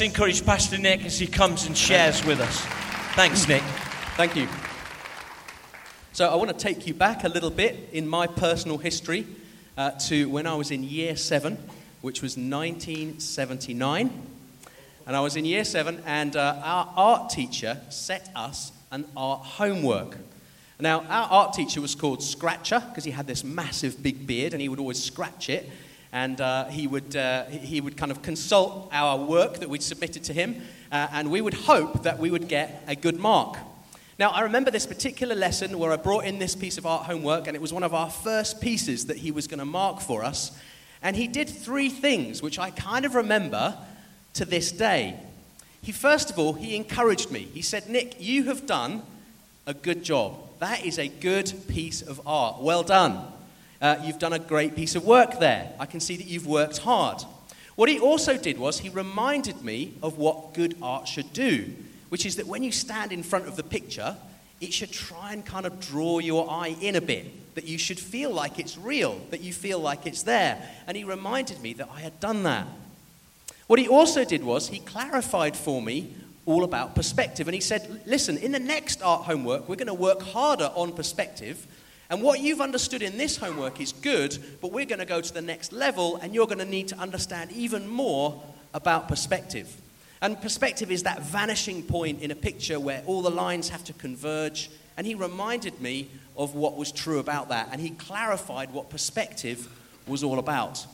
encourage Pastor Nick as he comes and shares with us. Thanks, Nick. Thank you. So, I want to take you back a little bit in my personal history uh, to when I was in year seven, which was 1979. And I was in year seven, and uh, our art teacher set us an art homework. Now, our art teacher was called Scratcher because he had this massive big beard and he would always scratch it and uh, he, would, uh, he would kind of consult our work that we'd submitted to him, uh, and we would hope that we would get a good mark. Now, I remember this particular lesson where I brought in this piece of art homework, and it was one of our first pieces that he was going to mark for us. And he did three things, which I kind of remember to this day. He, first of all, he encouraged me. He said, Nick, you have done a good job. That is a good piece of art. Well done. Uh, you've done a great piece of work there. I can see that you've worked hard. What he also did was he reminded me of what good art should do, which is that when you stand in front of the picture, it should try and kind of draw your eye in a bit, that you should feel like it's real, that you feel like it's there. And he reminded me that I had done that. What he also did was he clarified for me all about perspective. And he said, listen, in the next art homework, we're going to work harder on perspective and what you've understood in this homework is good, but we're going to go to the next level and you're going to need to understand even more about perspective. And perspective is that vanishing point in a picture where all the lines have to converge. And he reminded me of what was true about that. And he clarified what perspective was all about.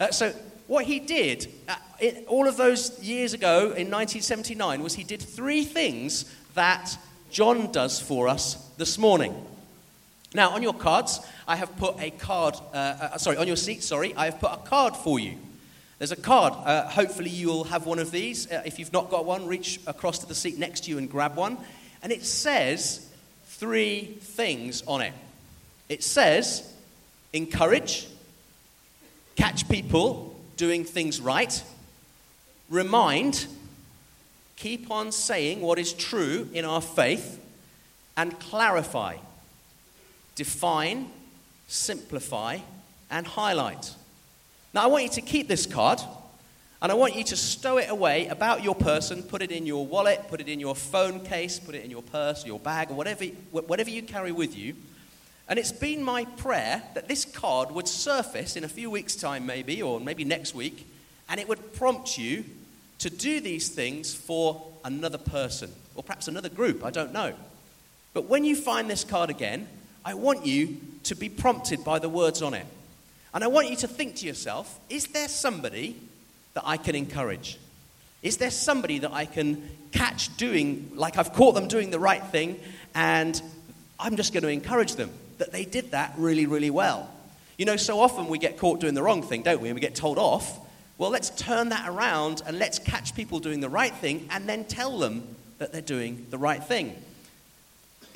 Uh, so, what he did uh, it, all of those years ago in 1979 was he did three things that John does for us this morning. Now, on your cards, I have put a card, uh, uh, sorry, on your seat, sorry, I have put a card for you. There's a card. Uh, hopefully, you'll have one of these. Uh, if you've not got one, reach across to the seat next to you and grab one. And it says three things on it it says encourage, catch people doing things right, remind, keep on saying what is true in our faith, and clarify define, simplify, and highlight. Now, I want you to keep this card and I want you to stow it away about your person, put it in your wallet, put it in your phone case, put it in your purse, your bag, or whatever, whatever you carry with you. And it's been my prayer that this card would surface in a few weeks' time, maybe, or maybe next week, and it would prompt you to do these things for another person, or perhaps another group, I don't know. But when you find this card again, I want you to be prompted by the words on it. And I want you to think to yourself is there somebody that I can encourage? Is there somebody that I can catch doing, like I've caught them doing the right thing, and I'm just going to encourage them that they did that really, really well? You know, so often we get caught doing the wrong thing, don't we? And we get told off. Well, let's turn that around and let's catch people doing the right thing and then tell them that they're doing the right thing.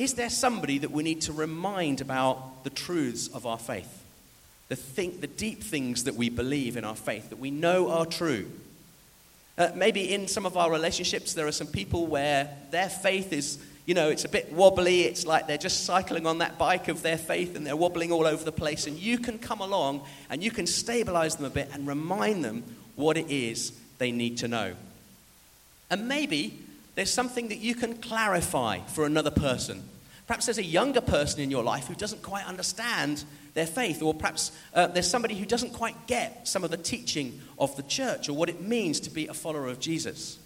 Is there somebody that we need to remind about the truths of our faith? The, think, the deep things that we believe in our faith, that we know are true. Uh, maybe in some of our relationships, there are some people where their faith is, you know, it's a bit wobbly. It's like they're just cycling on that bike of their faith and they're wobbling all over the place. And you can come along and you can stabilize them a bit and remind them what it is they need to know. And maybe there's something that you can clarify for another person. Perhaps there's a younger person in your life who doesn't quite understand their faith, or perhaps uh, there's somebody who doesn't quite get some of the teaching of the church or what it means to be a follower of Jesus.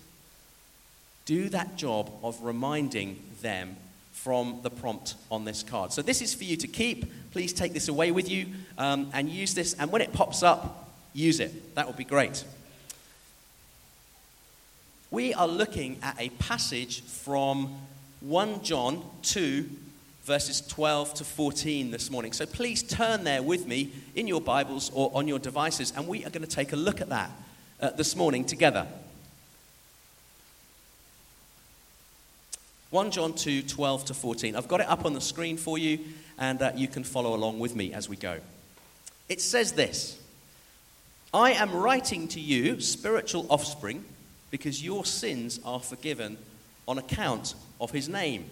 Do that job of reminding them from the prompt on this card. So, this is for you to keep. Please take this away with you um, and use this. And when it pops up, use it. That would be great we are looking at a passage from 1 John 2, verses 12 to 14 this morning. So please turn there with me in your Bibles or on your devices, and we are going to take a look at that uh, this morning together. 1 John 2, 12 to 14. I've got it up on the screen for you, and uh, you can follow along with me as we go. It says this I am writing to you, spiritual offspring because your sins are forgiven on account of his name.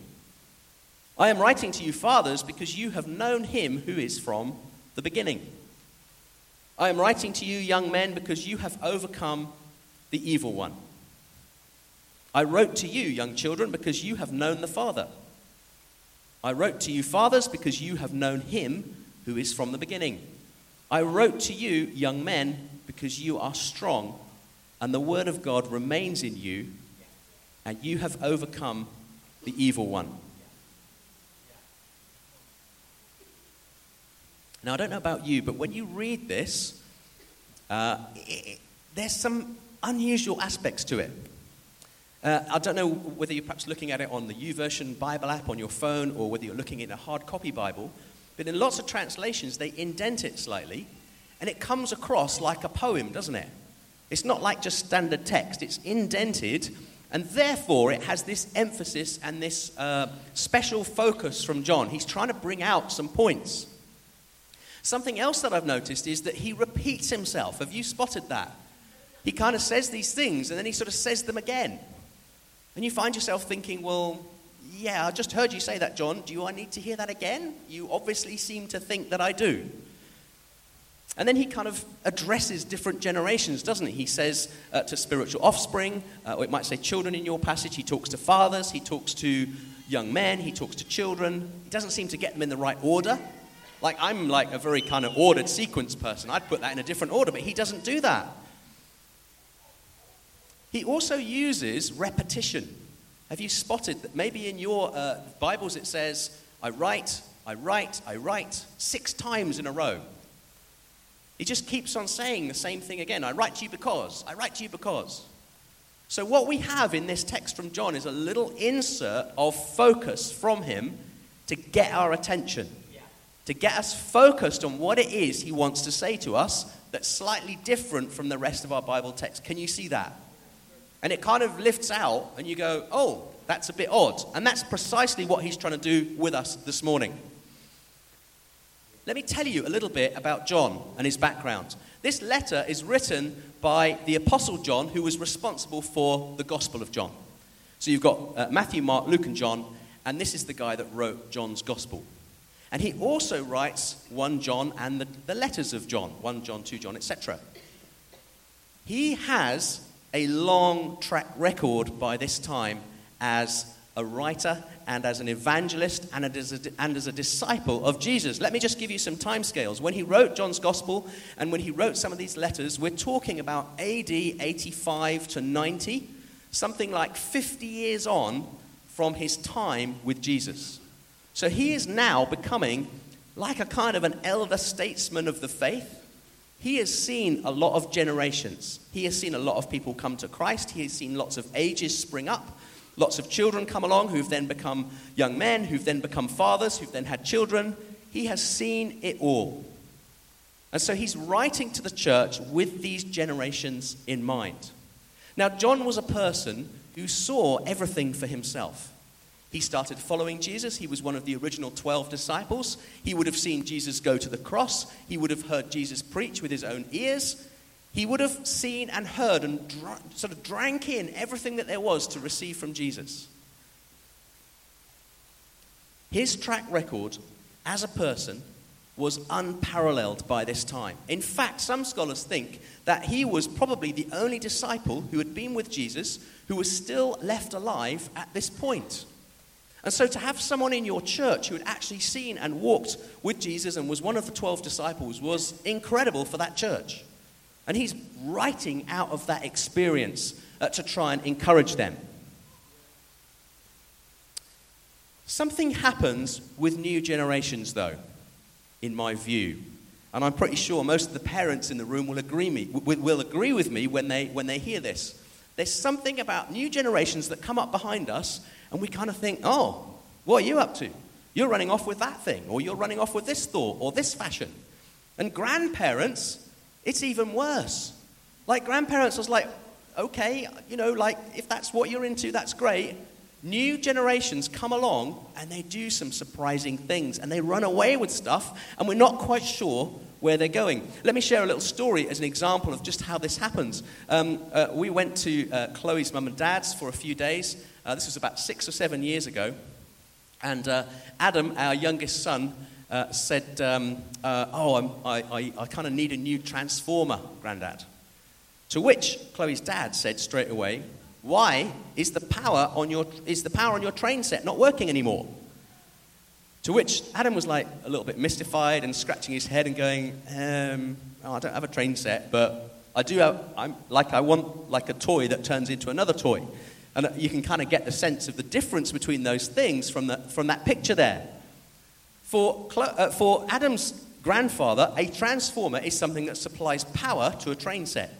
I am writing to you, fathers, because you have known him who is from the beginning. I am writing to you, young men, because you have overcome the evil one. I wrote to you, young children, because you have known the Father. I wrote to you, fathers, because you have known him who is from the beginning. I wrote to you, young men, because you are strong, and the word of God remains in you, and you have overcome the evil one. Now, I don't know about you, but when you read this, uh, it, there's some unusual aspects to it. Uh, I don't know whether you're perhaps looking at it on the YouVersion Bible app on your phone or whether you're looking in a hard copy Bible, but in lots of translations, they indent it slightly and it comes across like a poem, doesn't it? It's not like just standard text, it's indented and therefore it has this emphasis and this uh, special focus from John. He's trying to bring out some points. Something else that I've noticed is that he repeats himself. Have you spotted that? He kind of says these things and then he sort of says them again. And you find yourself thinking, well, yeah, I just heard you say that, John. Do I need to hear that again? You obviously seem to think that I do. And then he kind of addresses different generations, doesn't he? He says uh, to spiritual offspring, uh, or it might say children in your passage. He talks to fathers, he talks to young men, he talks to children. He doesn't seem to get them in the right order. Like, I'm like a very kind of ordered sequence person. I'd put that in a different order, but he doesn't do that. He also uses repetition. Have you spotted that maybe in your uh, Bibles it says, I write, I write, I write, six times in a row? He just keeps on saying the same thing again. I write to you because, I write to you because. So, what we have in this text from John is a little insert of focus from him to get our attention, to get us focused on what it is he wants to say to us that's slightly different from the rest of our Bible text. Can you see that? And it kind of lifts out, and you go, oh, that's a bit odd. And that's precisely what he's trying to do with us this morning. Let me tell you a little bit about John and his background. This letter is written by the Apostle John, who was responsible for the Gospel of John. So you've got uh, Matthew, Mark, Luke, and John, and this is the guy that wrote John's Gospel. And he also writes 1 John and the, the letters of John 1 John, 2 John, etc. He has a long track record by this time as a writer and as an evangelist and as a, and as a disciple of Jesus. Let me just give you some timescales. When he wrote John's Gospel and when he wrote some of these letters, we're talking about AD 85 to 90, something like 50 years on from his time with Jesus. So he is now becoming like a kind of an elder statesman of the faith he has seen a lot of generations. He has seen a lot of people come to Christ. He has seen lots of ages spring up, lots of children come along who've then become young men, who've then become fathers, who've then had children. He has seen it all. And so he's writing to the church with these generations in mind. Now, John was a person who saw everything for himself. He started following Jesus. He was one of the original 12 disciples. He would have seen Jesus go to the cross. He would have heard Jesus preach with his own ears. He would have seen and heard and dr- sort of drank in everything that there was to receive from Jesus. His track record as a person was unparalleled by this time. In fact, some scholars think that he was probably the only disciple who had been with Jesus who was still left alive at this point. And so to have someone in your church who had actually seen and walked with Jesus and was one of the 12 disciples was incredible for that church. And he's writing out of that experience uh, to try and encourage them. Something happens with new generations, though, in my view. And I'm pretty sure most of the parents in the room will agree, me, will agree with me when they, when they hear this. There's something about new generations that come up behind us and we kind of think, oh, what are you up to? You're running off with that thing, or you're running off with this thought, or this fashion. And grandparents, it's even worse. Like, grandparents was like, okay, you know, like, if that's what you're into, that's great. New generations come along and they do some surprising things and they run away with stuff, and we're not quite sure where they're going. Let me share a little story as an example of just how this happens. Um, uh, we went to uh, Chloe's mum and dad's for a few days, uh, this was about six or seven years ago. And uh, Adam, our youngest son, uh, said, um, uh, Oh, I'm, i I, I kind of need a new transformer, Grandad. To which Chloe's dad said straight away, Why is the power on your, is the power on your train set not working anymore? To which Adam was like a little bit mystified and scratching his head and going, um, oh, I don't have a train set, but I do have, I'm like I want like a toy that turns into another toy. And you can kind of get the sense of the difference between those things from, the, from that picture there. For, uh, for Adam's grandfather, a transformer is something that supplies power to a train set.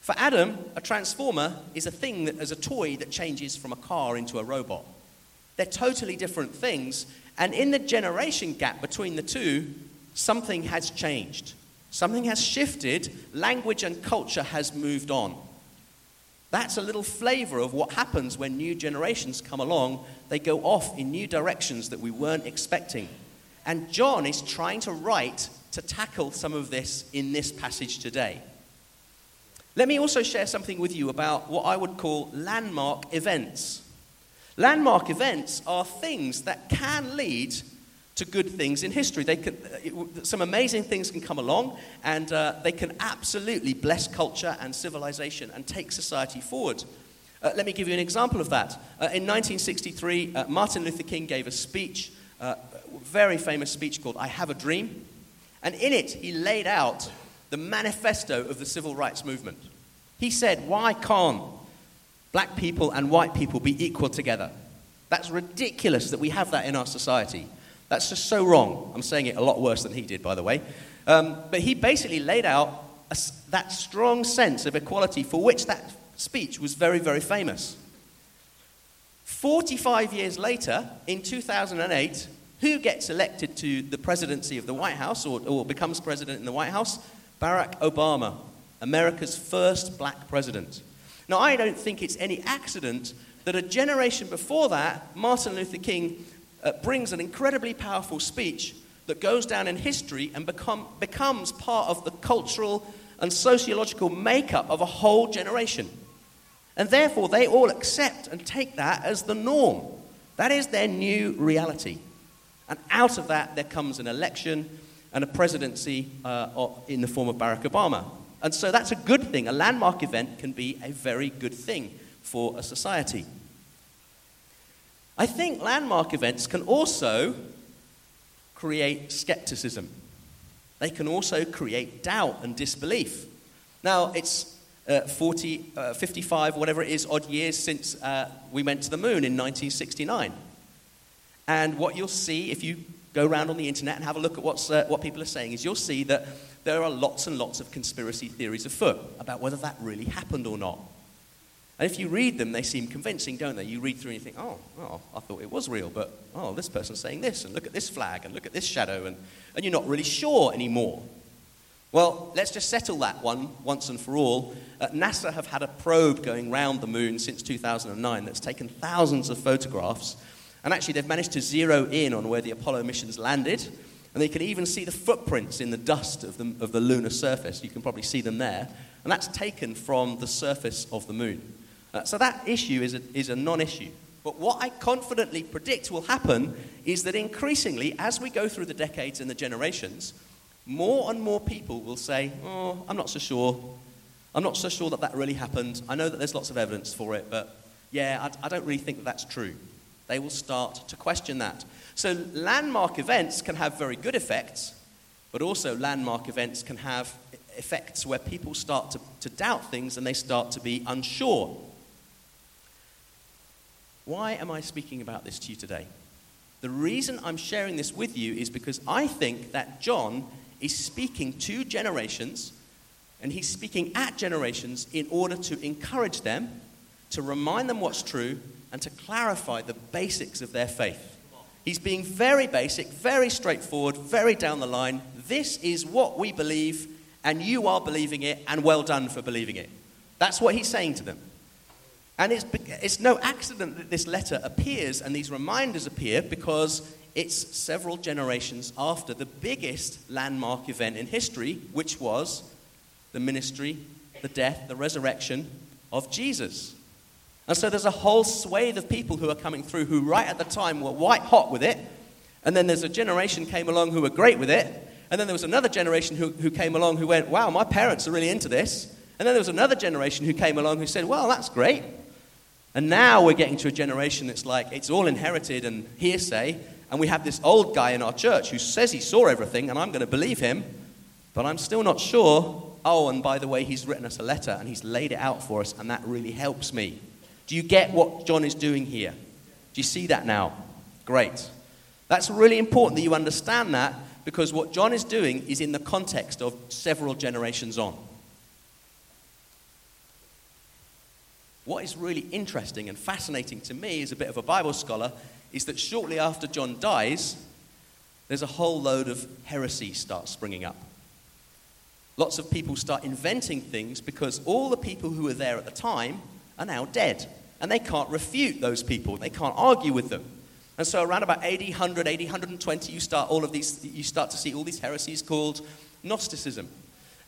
For Adam, a transformer is a thing that is a toy that changes from a car into a robot. They're totally different things, and in the generation gap between the two, something has changed. Something has shifted, language and culture has moved on. That's a little flavor of what happens when new generations come along. They go off in new directions that we weren't expecting. And John is trying to write to tackle some of this in this passage today. Let me also share something with you about what I would call landmark events. Landmark events are things that can lead to good things in history. They can, uh, some amazing things can come along, and uh, they can absolutely bless culture and civilization and take society forward. Uh, let me give you an example of that. Uh, in 1963, uh, Martin Luther King gave a speech, uh, a very famous speech called I Have a Dream. And in it, he laid out the manifesto of the civil rights movement. He said, Why can't black people and white people be equal together? That's ridiculous that we have that in our society. That's just so wrong. I'm saying it a lot worse than he did, by the way. Um, but he basically laid out a, that strong sense of equality for which that speech was very, very famous. 45 years later, in 2008, who gets elected to the presidency of the White House or, or becomes president in the White House? Barack Obama, America's first black president. Now, I don't think it's any accident that a generation before that, Martin Luther King uh, brings an incredibly powerful speech that goes down in history and become, becomes part of the cultural and sociological makeup of a whole generation. And therefore, they all accept and take that as the norm. That is their new reality. And out of that, there comes an election and a presidency uh, in the form of Barack Obama. And so that's a good thing. A landmark event can be a very good thing for a society. I think landmark events can also create skepticism. They can also create doubt and disbelief. Now, it's uh, 40, uh, 55, whatever it is, odd years since uh, we went to the moon in 1969. And what you'll see if you go around on the internet and have a look at what's, uh, what people are saying is you'll see that there are lots and lots of conspiracy theories afoot about whether that really happened or not. And if you read them, they seem convincing, don't they? You read through and you think, oh, oh, I thought it was real, but oh, this person's saying this, and look at this flag, and look at this shadow, and, and you're not really sure anymore. Well, let's just settle that one once and for all. Uh, NASA have had a probe going round the moon since 2009 that's taken thousands of photographs, and actually they've managed to zero in on where the Apollo missions landed, and they can even see the footprints in the dust of the, of the lunar surface. You can probably see them there, and that's taken from the surface of the moon. Uh, so that issue is a, is a non issue. But what I confidently predict will happen is that increasingly, as we go through the decades and the generations, more and more people will say, Oh, I'm not so sure. I'm not so sure that that really happened. I know that there's lots of evidence for it, but yeah, I, I don't really think that that's true. They will start to question that. So, landmark events can have very good effects, but also landmark events can have effects where people start to, to doubt things and they start to be unsure. Why am I speaking about this to you today? The reason I'm sharing this with you is because I think that John is speaking to generations, and he's speaking at generations in order to encourage them, to remind them what's true, and to clarify the basics of their faith. He's being very basic, very straightforward, very down the line. This is what we believe, and you are believing it, and well done for believing it. That's what he's saying to them. And it's, it's no accident that this letter appears and these reminders appear because it's several generations after the biggest landmark event in history, which was the ministry, the death, the resurrection of Jesus. And so there's a whole swathe of people who are coming through who, right at the time, were white hot with it. And then there's a generation came along who were great with it. And then there was another generation who, who came along who went, wow, my parents are really into this. And then there was another generation who came along who said, well, that's great. And now we're getting to a generation that's like, it's all inherited and hearsay. And we have this old guy in our church who says he saw everything, and I'm going to believe him, but I'm still not sure. Oh, and by the way, he's written us a letter and he's laid it out for us, and that really helps me. Do you get what John is doing here? Do you see that now? Great. That's really important that you understand that because what John is doing is in the context of several generations on. What is really interesting and fascinating to me as a bit of a Bible scholar is that shortly after John dies, there's a whole load of heresy starts springing up. Lots of people start inventing things because all the people who were there at the time are now dead. And they can't refute those people, they can't argue with them. And so around about 80, 100, 80, 120, you start, all of these, you start to see all these heresies called Gnosticism.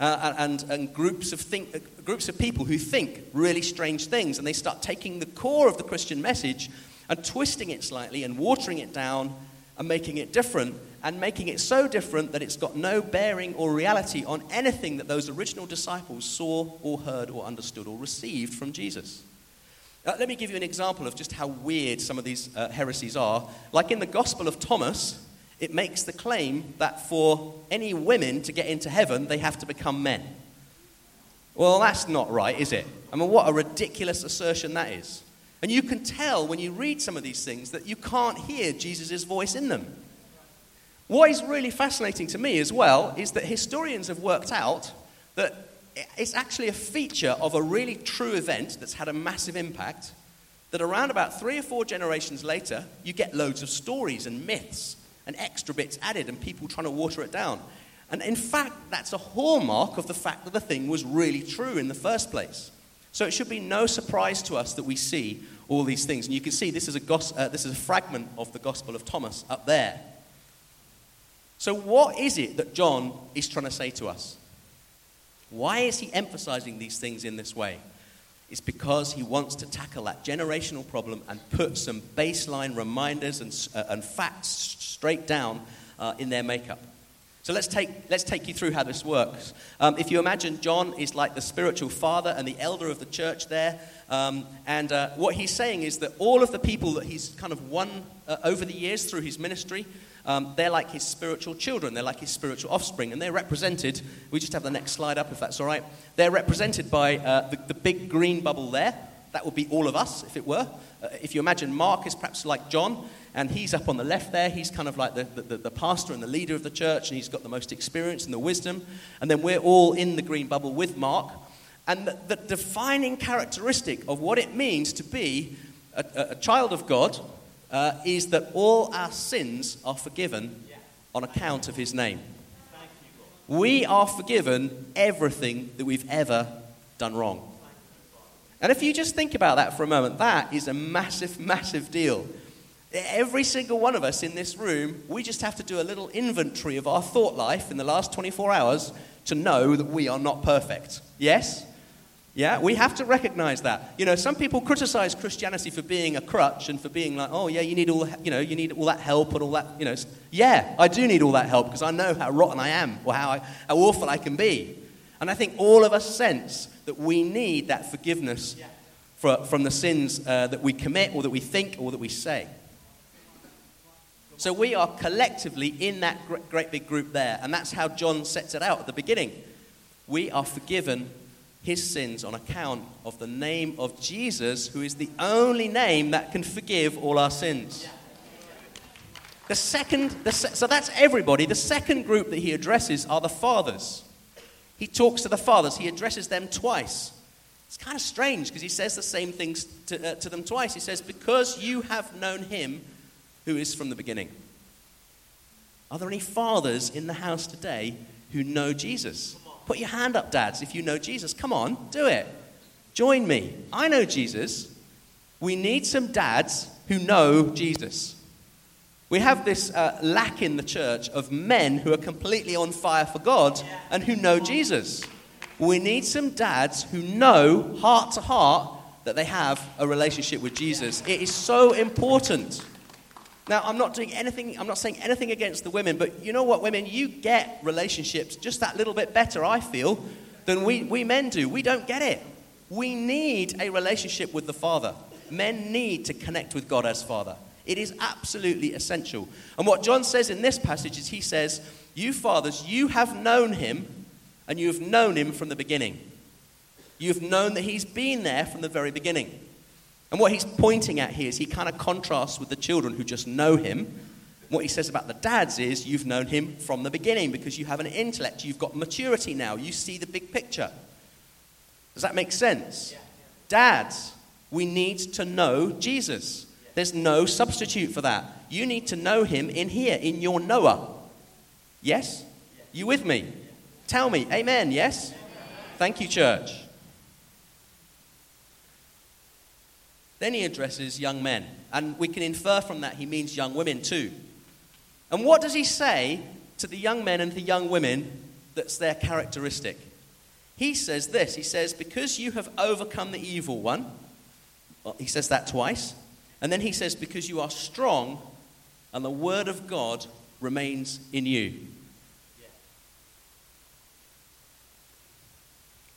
Uh, and, and groups, of think, uh, groups of people who think really strange things. And they start taking the core of the Christian message and twisting it slightly and watering it down and making it different and making it so different that it's got no bearing or reality on anything that those original disciples saw or heard or understood or received from Jesus. Uh, let me give you an example of just how weird some of these uh, heresies are. Like in the Gospel of Thomas, it makes the claim that for any women to get into heaven, they have to become men. Well, that's not right, is it? I mean, what a ridiculous assertion that is. And you can tell when you read some of these things that you can't hear Jesus' voice in them. What is really fascinating to me as well is that historians have worked out that it's actually a feature of a really true event that's had a massive impact. That around about three or four generations later, you get loads of stories and myths and extra bits added and people trying to water it down. And in fact, that's a hallmark of the fact that the thing was really true in the first place. So it should be no surprise to us that we see all these things. And you can see this is a, gos- uh, this is a fragment of the Gospel of Thomas up there. So, what is it that John is trying to say to us? Why is he emphasizing these things in this way? It's because he wants to tackle that generational problem and put some baseline reminders and, uh, and facts straight down uh, in their makeup. So let's take, let's take you through how this works. Um, if you imagine John is like the spiritual father and the elder of the church there, um, and uh, what he's saying is that all of the people that he's kind of won uh, over the years through his ministry, um, they're like his spiritual children, they're like his spiritual offspring, and they're represented. We just have the next slide up if that's all right. They're represented by uh, the, the big green bubble there. That would be all of us, if it were. Uh, if you imagine Mark is perhaps like John, and he's up on the left there. He's kind of like the, the, the, pastor and the leader of the church, and he's got the most experience and the wisdom. And then we're all in the green bubble with Mark. And the, the defining characteristic of what it means to be a, a child of God uh, is that all our sins are forgiven on account of his name. We are forgiven everything that we've ever done wrong. And if you just think about that for a moment, that is a massive, massive deal. Every single one of us in this room, we just have to do a little inventory of our thought life in the last 24 hours to know that we are not perfect. Yes? Yeah, we have to recognize that. You know, some people criticize Christianity for being a crutch and for being like, oh yeah, you need all, you know, you need all that help and all that, you know. Yeah, I do need all that help because I know how rotten I am or how, I, how awful I can be. And I think all of us sense that we need that forgiveness for, from the sins uh, that we commit or that we think or that we say. So we are collectively in that great big group there. And that's how John sets it out at the beginning. We are forgiven his sins on account of the name of Jesus, who is the only name that can forgive all our sins. The second, the se- so that's everybody. The second group that he addresses are the fathers. He talks to the fathers, he addresses them twice. It's kind of strange because he says the same things to, uh, to them twice. He says, Because you have known him who is from the beginning. Are there any fathers in the house today who know Jesus? Put your hand up, dads, if you know Jesus. Come on, do it. Join me. I know Jesus. We need some dads who know Jesus. We have this uh, lack in the church of men who are completely on fire for God and who know Jesus. We need some dads who know heart to heart that they have a relationship with Jesus. It is so important. Now, I'm not doing anything, I'm not saying anything against the women, but you know what, women, you get relationships just that little bit better, I feel, than we, we men do. We don't get it. We need a relationship with the Father. Men need to connect with God as Father. It is absolutely essential. And what John says in this passage is he says, You fathers, you have known him, and you have known him from the beginning. You've known that he's been there from the very beginning. And what he's pointing at here is he kind of contrasts with the children who just know him. What he says about the dads is you've known him from the beginning because you have an intellect, you've got maturity now, you see the big picture. Does that make sense? Dads, we need to know Jesus. There's no substitute for that. You need to know him in here, in your knower. Yes? You with me? Tell me. Amen. Yes? Thank you, church. Then he addresses young men. And we can infer from that he means young women too. And what does he say to the young men and the young women that's their characteristic? He says this He says, Because you have overcome the evil one, well, he says that twice. And then he says, Because you are strong and the word of God remains in you.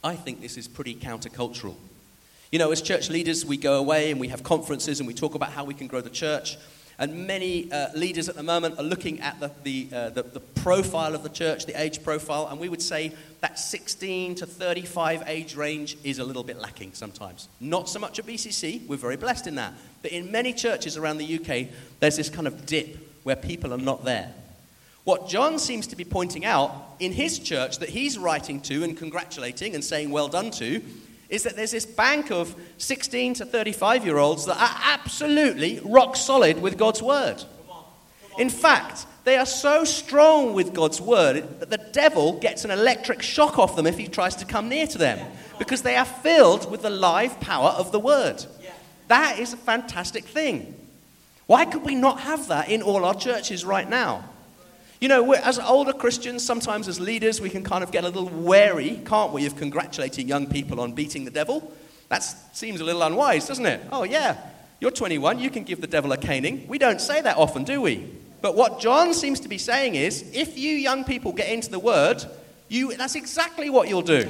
I think this is pretty countercultural. You know, as church leaders, we go away and we have conferences and we talk about how we can grow the church. And many uh, leaders at the moment are looking at the, the, uh, the, the, profile of the church, the age profile, and we would say that 16 to 35 age range is a little bit lacking sometimes. Not so much at BCC, we're very blessed in that. But in many churches around the UK, there's this kind of dip where people are not there. What John seems to be pointing out in his church that he's writing to and congratulating and saying well done to is that there's this bank of 16 to 35 year olds that are absolutely rock solid with God's word. In fact, they are so strong with God's word that the devil gets an electric shock off them if he tries to come near to them because they are filled with the live power of the word. That is a fantastic thing. Why could we not have that in all our churches right now? You know, as older Christians, sometimes as leaders, we can kind of get a little wary, can't we, of congratulating young people on beating the devil? That seems a little unwise, doesn't it? Oh, yeah, you're 21, you can give the devil a caning. We don't say that often, do we? But what John seems to be saying is if you young people get into the word, you, that's exactly what you'll do.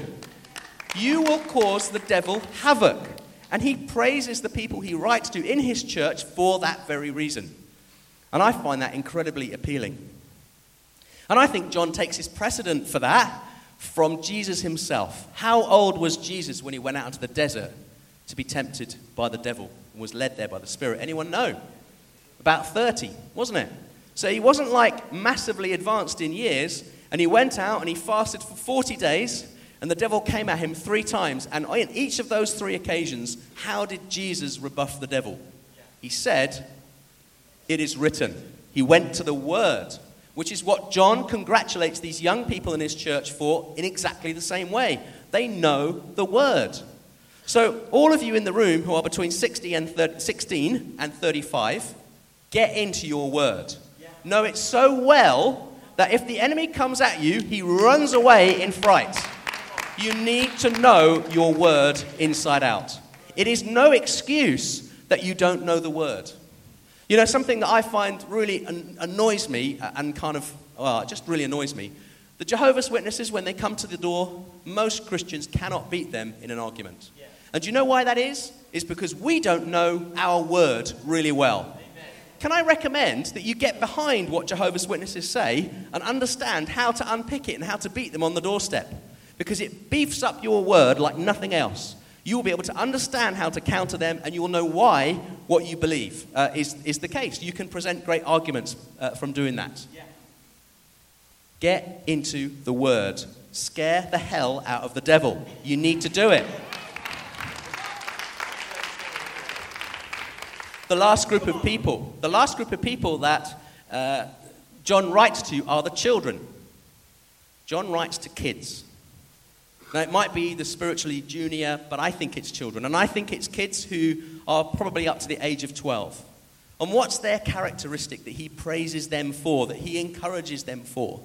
You will cause the devil havoc. And he praises the people he writes to in his church for that very reason. And I find that incredibly appealing. And I think John takes his precedent for that from Jesus himself. How old was Jesus when he went out into the desert to be tempted by the devil and was led there by the Spirit? Anyone know? About 30, wasn't it? So he wasn't like massively advanced in years, and he went out and he fasted for 40 days, and the devil came at him three times. And in each of those three occasions, how did Jesus rebuff the devil? He said, It is written. He went to the word which is what John congratulates these young people in his church for in exactly the same way. They know the word. So, all of you in the room who are between 60 and 30, 16 and 35, get into your word. Yeah. Know it so well that if the enemy comes at you, he runs away in fright. You need to know your word inside out. It is no excuse that you don't know the word. You know, something that I find really an- annoys me uh, and kind of, well, it just really annoys me. The Jehovah's Witnesses, when they come to the door, most Christians cannot beat them in an argument. Yeah. And do you know why that is? It's because we don't know our word really well. Amen. Can I recommend that you get behind what Jehovah's Witnesses say and understand how to unpick it and how to beat them on the doorstep? Because it beefs up your word like nothing else you will be able to understand how to counter them and you will know why what you believe uh, is, is the case. You can present great arguments uh, from doing that. Yeah. Get into the word. Scare the hell out of the devil. You need to do it. The last group of people, the last group of people that uh, John writes to are the children. John writes to kids. Now, it might be the spiritually junior, but I think it's children. And I think it's kids who are probably up to the age of 12. And what's their characteristic that he praises them for, that he encourages them for?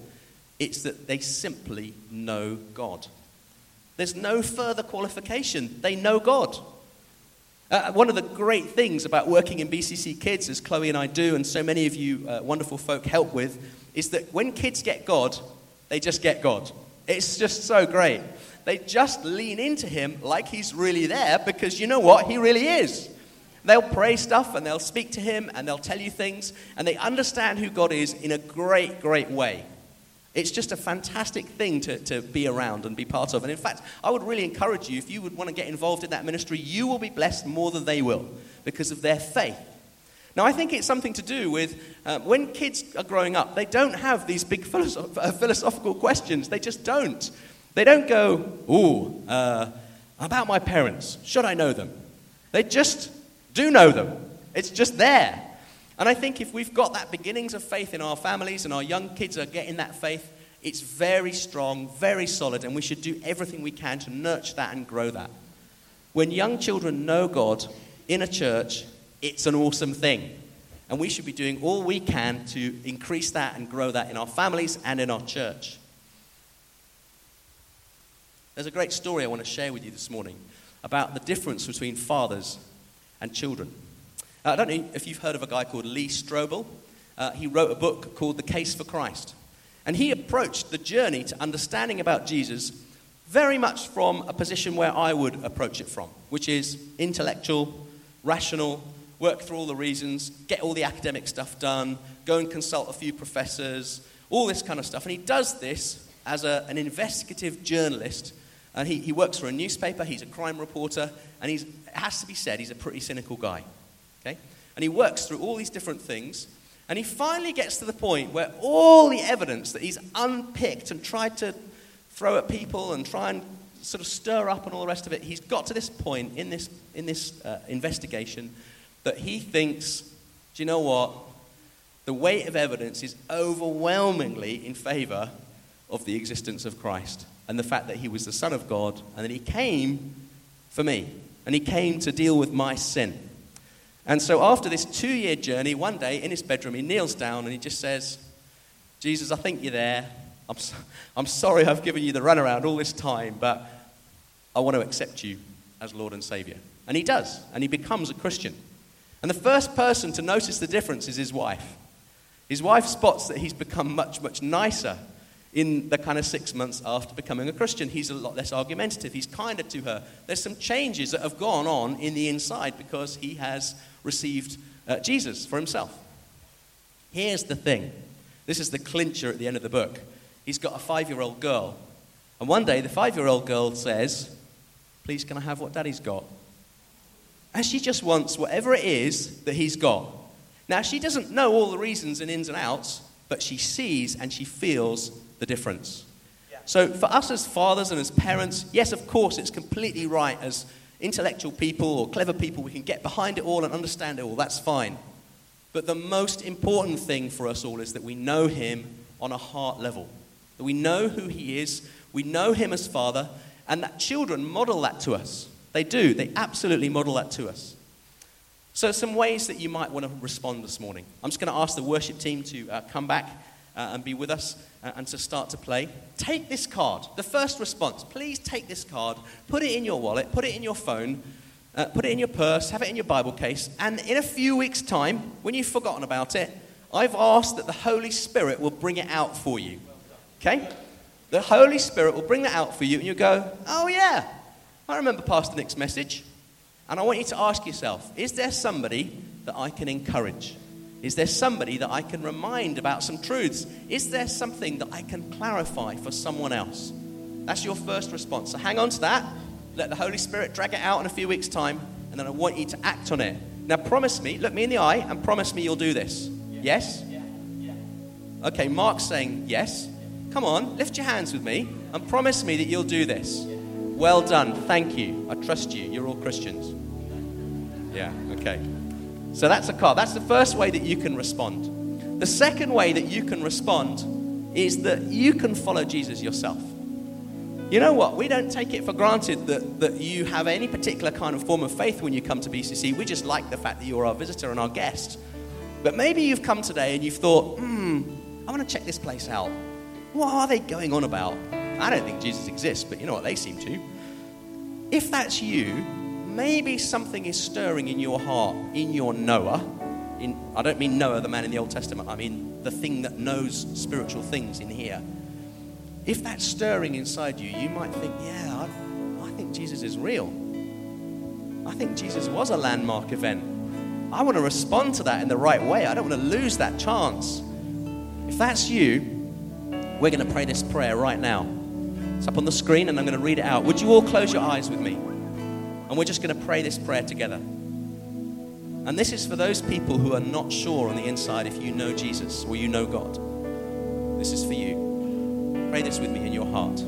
It's that they simply know God. There's no further qualification. They know God. Uh, one of the great things about working in BCC Kids, as Chloe and I do, and so many of you uh, wonderful folk help with, is that when kids get God, they just get God. It's just so great. They just lean into him like he's really there because you know what? He really is. They'll pray stuff and they'll speak to him and they'll tell you things and they understand who God is in a great, great way. It's just a fantastic thing to, to be around and be part of. And in fact, I would really encourage you, if you would want to get involved in that ministry, you will be blessed more than they will because of their faith. Now, I think it's something to do with uh, when kids are growing up, they don't have these big philosoph- uh, philosophical questions. They just don't. They don't go, ooh, uh, about my parents, should I know them? They just do know them. It's just there. And I think if we've got that beginnings of faith in our families and our young kids are getting that faith, it's very strong, very solid, and we should do everything we can to nurture that and grow that. When young children know God in a church, it's an awesome thing. And we should be doing all we can to increase that and grow that in our families and in our church. There's a great story I want to share with you this morning about the difference between fathers and children. Uh, I don't know if you've heard of a guy called Lee Strobel. Uh, he wrote a book called The Case for Christ. And he approached the journey to understanding about Jesus very much from a position where I would approach it from, which is intellectual, rational, work through all the reasons, get all the academic stuff done, go and consult a few professors, all this kind of stuff. And he does this as a, an investigative journalist. And he, he works for a newspaper, he's a crime reporter, and he's, it has to be said, he's a pretty cynical guy. Okay? And he works through all these different things. And he finally gets to the point where all the evidence that he's unpicked and tried to throw at people and try and sort of stir up and all the rest of it, he's got to this point in this, in this uh, investigation that he thinks, do you know what? The weight of evidence is overwhelmingly in favor of the existence of Christ and the fact that he was the Son of God and that he came for me and he came to deal with my sin. And so, after this two year journey, one day in his bedroom, he kneels down and he just says, Jesus, I think you're there. I'm, so, I'm sorry I've given you the runaround all this time, but I want to accept you as Lord and Savior. And he does, and he becomes a Christian. And the first person to notice the difference is his wife. His wife spots that he's become much, much nicer in the kind of six months after becoming a Christian. He's a lot less argumentative. He's kinder to her. There's some changes that have gone on in the inside because he has received uh, Jesus for himself. Here's the thing this is the clincher at the end of the book. He's got a five year old girl. And one day the five year old girl says, Please, can I have what daddy's got? And she just wants whatever it is that he's got. Now, she doesn't know all the reasons and ins and outs, but she sees and she feels the difference. So, for us as fathers and as parents, yes, of course, it's completely right. As intellectual people or clever people, we can get behind it all and understand it all. That's fine. But the most important thing for us all is that we know Him on a heart level. That we know who He is, we know Him as Father, and that children model that to us. They do, they absolutely model that to us. So, some ways that you might want to respond this morning. I'm just going to ask the worship team to uh, come back uh, and be with us uh, and to start to play. Take this card. The first response, please take this card, put it in your wallet, put it in your phone, uh, put it in your purse, have it in your Bible case, and in a few weeks' time, when you've forgotten about it, I've asked that the Holy Spirit will bring it out for you. Okay? The Holy Spirit will bring that out for you, and you'll go, Oh, yeah, I remember Pastor Nick's message. And I want you to ask yourself is there somebody that I can encourage? Is there somebody that I can remind about some truths? Is there something that I can clarify for someone else? That's your first response. So hang on to that. Let the Holy Spirit drag it out in a few weeks' time, and then I want you to act on it. Now, promise me, look me in the eye, and promise me you'll do this. Yeah. Yes? Yeah. Yeah. Okay, Mark's saying yes. Come on, lift your hands with me, and promise me that you'll do this. Well done. Thank you. I trust you. You're all Christians. Yeah, okay. So that's a card. That's the first way that you can respond. The second way that you can respond is that you can follow Jesus yourself. You know what? We don't take it for granted that, that you have any particular kind of form of faith when you come to BCC. We just like the fact that you're our visitor and our guest. But maybe you've come today and you've thought, hmm, I want to check this place out. What are they going on about? I don't think Jesus exists, but you know what? They seem to. If that's you, maybe something is stirring in your heart, in your knower. In, I don't mean Noah, the man in the Old Testament, I mean the thing that knows spiritual things in here. if that's stirring inside you, you might think, yeah, I, I think Jesus is real. I think Jesus was a landmark event. I want to respond to that in the right way. I don't want to lose that chance. If that's you, we're going to pray this prayer right now. It's up on the screen and I'm going to read it out. Would you all close your eyes with me? And we're just going to pray this prayer together. And this is for those people who are not sure on the inside if you know Jesus or you know God. This is for you. Pray this with me in your heart.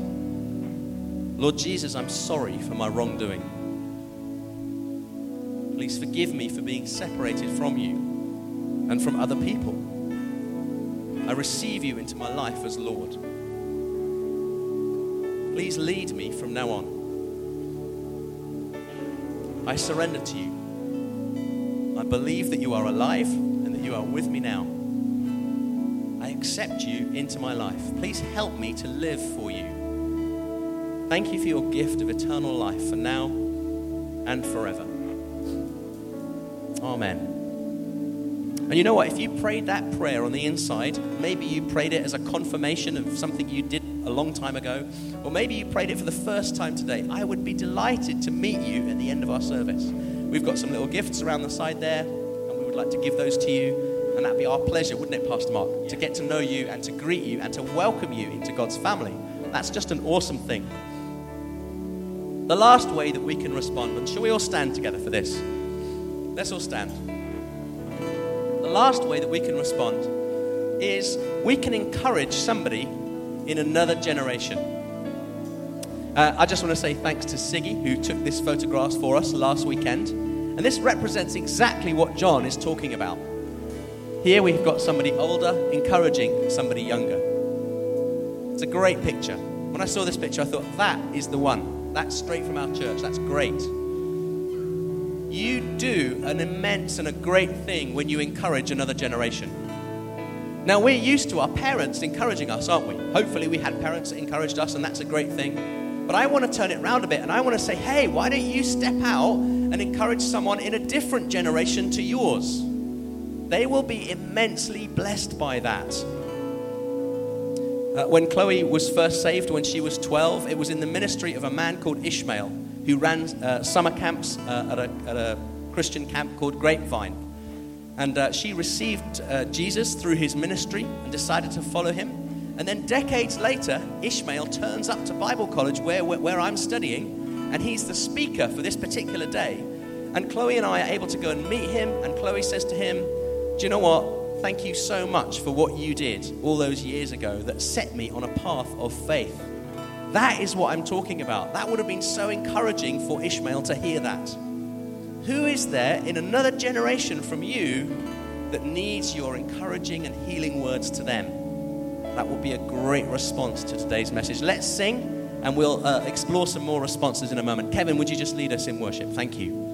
Lord Jesus, I'm sorry for my wrongdoing. Please forgive me for being separated from you and from other people. I receive you into my life as Lord. Please lead me from now on. I surrender to you. I believe that you are alive and that you are with me now. I accept you into my life. Please help me to live for you. Thank you for your gift of eternal life for now and forever. Amen. And you know what? If you prayed that prayer on the inside, maybe you prayed it as a confirmation of something you did a long time ago, or maybe you prayed it for the first time today, I would be delighted to meet you at the end of our service. We've got some little gifts around the side there, and we would like to give those to you. And that'd be our pleasure, wouldn't it, Pastor Mark? To get to know you and to greet you and to welcome you into God's family. That's just an awesome thing. The last way that we can respond, and shall we all stand together for this? Let's all stand. The last way that we can respond is we can encourage somebody in another generation. Uh, I just want to say thanks to Siggy, who took this photograph for us last weekend. And this represents exactly what John is talking about. Here we've got somebody older encouraging somebody younger. It's a great picture. When I saw this picture, I thought, that is the one. That's straight from our church. That's great. You do an immense and a great thing when you encourage another generation. Now, we're used to our parents encouraging us, aren't we? Hopefully, we had parents that encouraged us, and that's a great thing. But I want to turn it around a bit, and I want to say, hey, why don't you step out and encourage someone in a different generation to yours? They will be immensely blessed by that. Uh, when Chloe was first saved, when she was 12, it was in the ministry of a man called Ishmael who ran uh, summer camps uh, at, a, at, a, Christian camp called Grapevine. And uh, she received uh, Jesus through his ministry and decided to follow him. And then decades later, Ishmael turns up to Bible college where, where, where I'm studying, and he's the speaker for this particular day. And Chloe and I are able to go and meet him, and Chloe says to him, Do you know what? Thank you so much for what you did all those years ago that set me on a path of faith. That is what I'm talking about. That would have been so encouraging for Ishmael to hear that. Who is there in another generation from you that needs your encouraging and healing words to them? That will be a great response to today's message. Let's sing and we'll uh, explore some more responses in a moment. Kevin, would you just lead us in worship? Thank you.